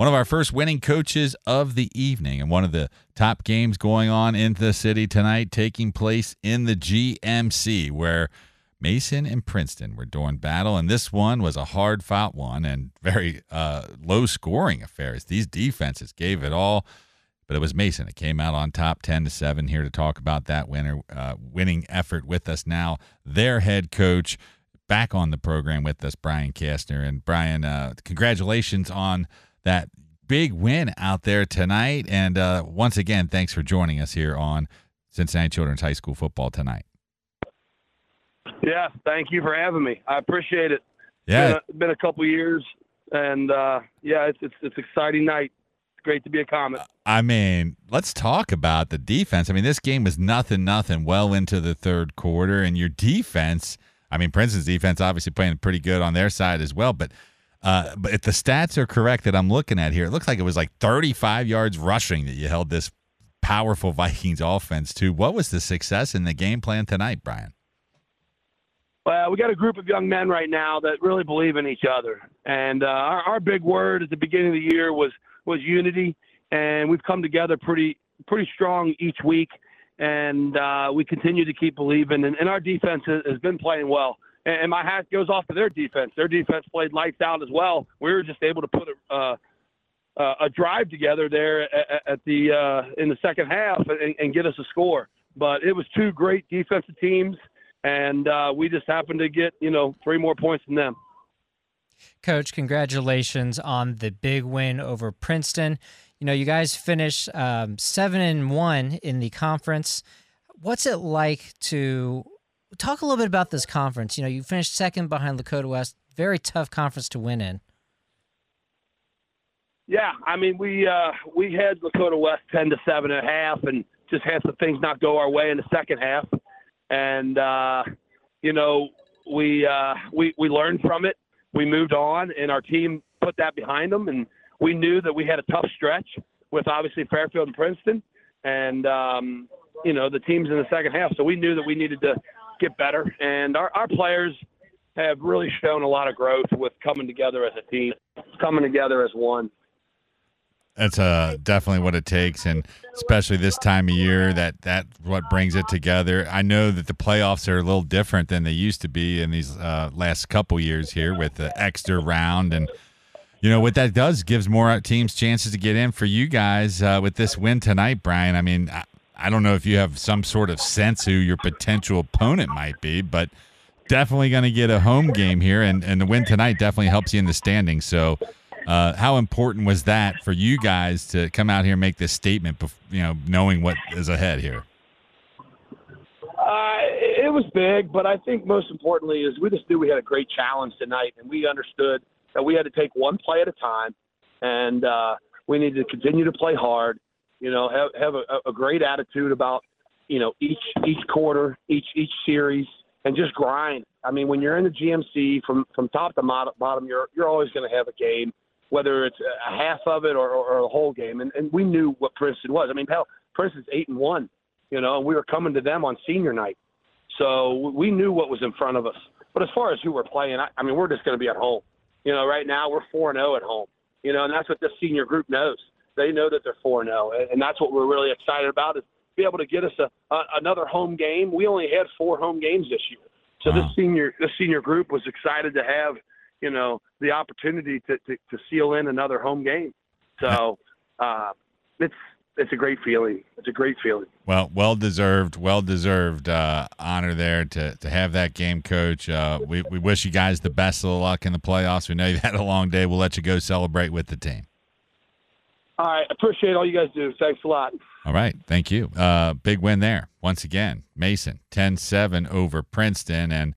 one of our first winning coaches of the evening and one of the top games going on in the city tonight, taking place in the GMC, where Mason and Princeton were doing battle. And this one was a hard fought one and very uh, low scoring affairs. These defenses gave it all. But it was Mason that came out on top 10 to 7 here to talk about that winner uh, winning effort with us now. Their head coach back on the program with us, Brian Castner. And Brian, uh, congratulations on that big win out there tonight. And uh, once again, thanks for joining us here on Cincinnati Children's High School football tonight. Yeah, thank you for having me. I appreciate it. Yeah, it's been a, been a couple years, and uh, yeah, it's it's it's exciting night. It's great to be a Comet. I mean, let's talk about the defense. I mean, this game was nothing, nothing well into the third quarter, and your defense. I mean, Princeton's defense obviously playing pretty good on their side as well, but uh, but if the stats are correct that I'm looking at here, it looks like it was like 35 yards rushing that you held this powerful Vikings offense to. What was the success in the game plan tonight, Brian? Well, we got a group of young men right now that really believe in each other, and uh, our, our big word at the beginning of the year was was unity, and we've come together pretty pretty strong each week, and uh, we continue to keep believing, and, and our defense has, has been playing well and my hat goes off to their defense. Their defense played lights out as well. We were just able to put a uh, a drive together there at, at the uh, in the second half and, and, get us a score. But it was two great defensive teams, and uh, we just happened to get you know three more points than them. Coach, congratulations on the big win over Princeton. You know, you guys finished um, seven and one in the conference. What's it like to talk a little bit about this conference. You know, you finished second behind Lakota West. Very tough conference to win in. Yeah, I mean we uh, we had Lakota West ten to seven and a half, and just had some things not go our way in the second half, and uh, you know we uh, we we learned from it. We moved on, and our team put that behind them, and we knew that we had a tough stretch with obviously Fairfield and Princeton, and um, you know the teams in the second half. So we knew that we needed to get better. And our, our players have really shown a lot of growth with coming together as a team, coming together as one. That's uh, definitely what it takes, and especially this time of year, that that what brings it together. I know that the playoffs are a little different than they used to be in these uh, last couple years here with the extra round, and you know what that does gives more teams chances to get in. For you guys uh, with this win tonight, Brian, I mean, I don't know if you have some sort of sense who your potential opponent might be, but definitely going to get a home game here, and, and the win tonight definitely helps you in the standings. So, uh, how important was that for you guys to come out here and make this statement, you know, knowing what is ahead here? Uh, it was big, but I think most importantly is we just knew we had a great challenge tonight, and we understood that we had to take one play at a time, and uh, we needed to continue to play hard you know, have have a, a great attitude about you know each each quarter, each each series, and just grind. I mean, when you're in the GMC from from top to bottom, you're you're always going to have a game, whether it's a half of it or, or, a whole game. And and we knew what Princeton was. I mean, hell, Princeton's eight and one, you know, and we were coming to them on senior night, so we knew what was in front of us. But as far as who we're playing, I, I mean, we're just going to be at home. You know, right now we're four and zero oh at home. You know, and that's what this senior group knows. They know that they're four zero, and that's what we're really excited about is be able to get us a, a another home game. We only had four home games this year, so wow. this senior this senior group was excited to have you know the opportunity to to, to seal in another home game. So uh, it's it's a great feeling. It's a great feeling. Well, well deserved, well deserved uh, honor there to to have that game, coach. Uh, we we wish you guys the best of the luck in the playoffs. We know you've had a long day. We'll let you go celebrate with the team. All right. Appreciate all you guys do. Thanks a lot. All right. Thank you. Uh, big win there. Once again, Mason 10 7 over Princeton. And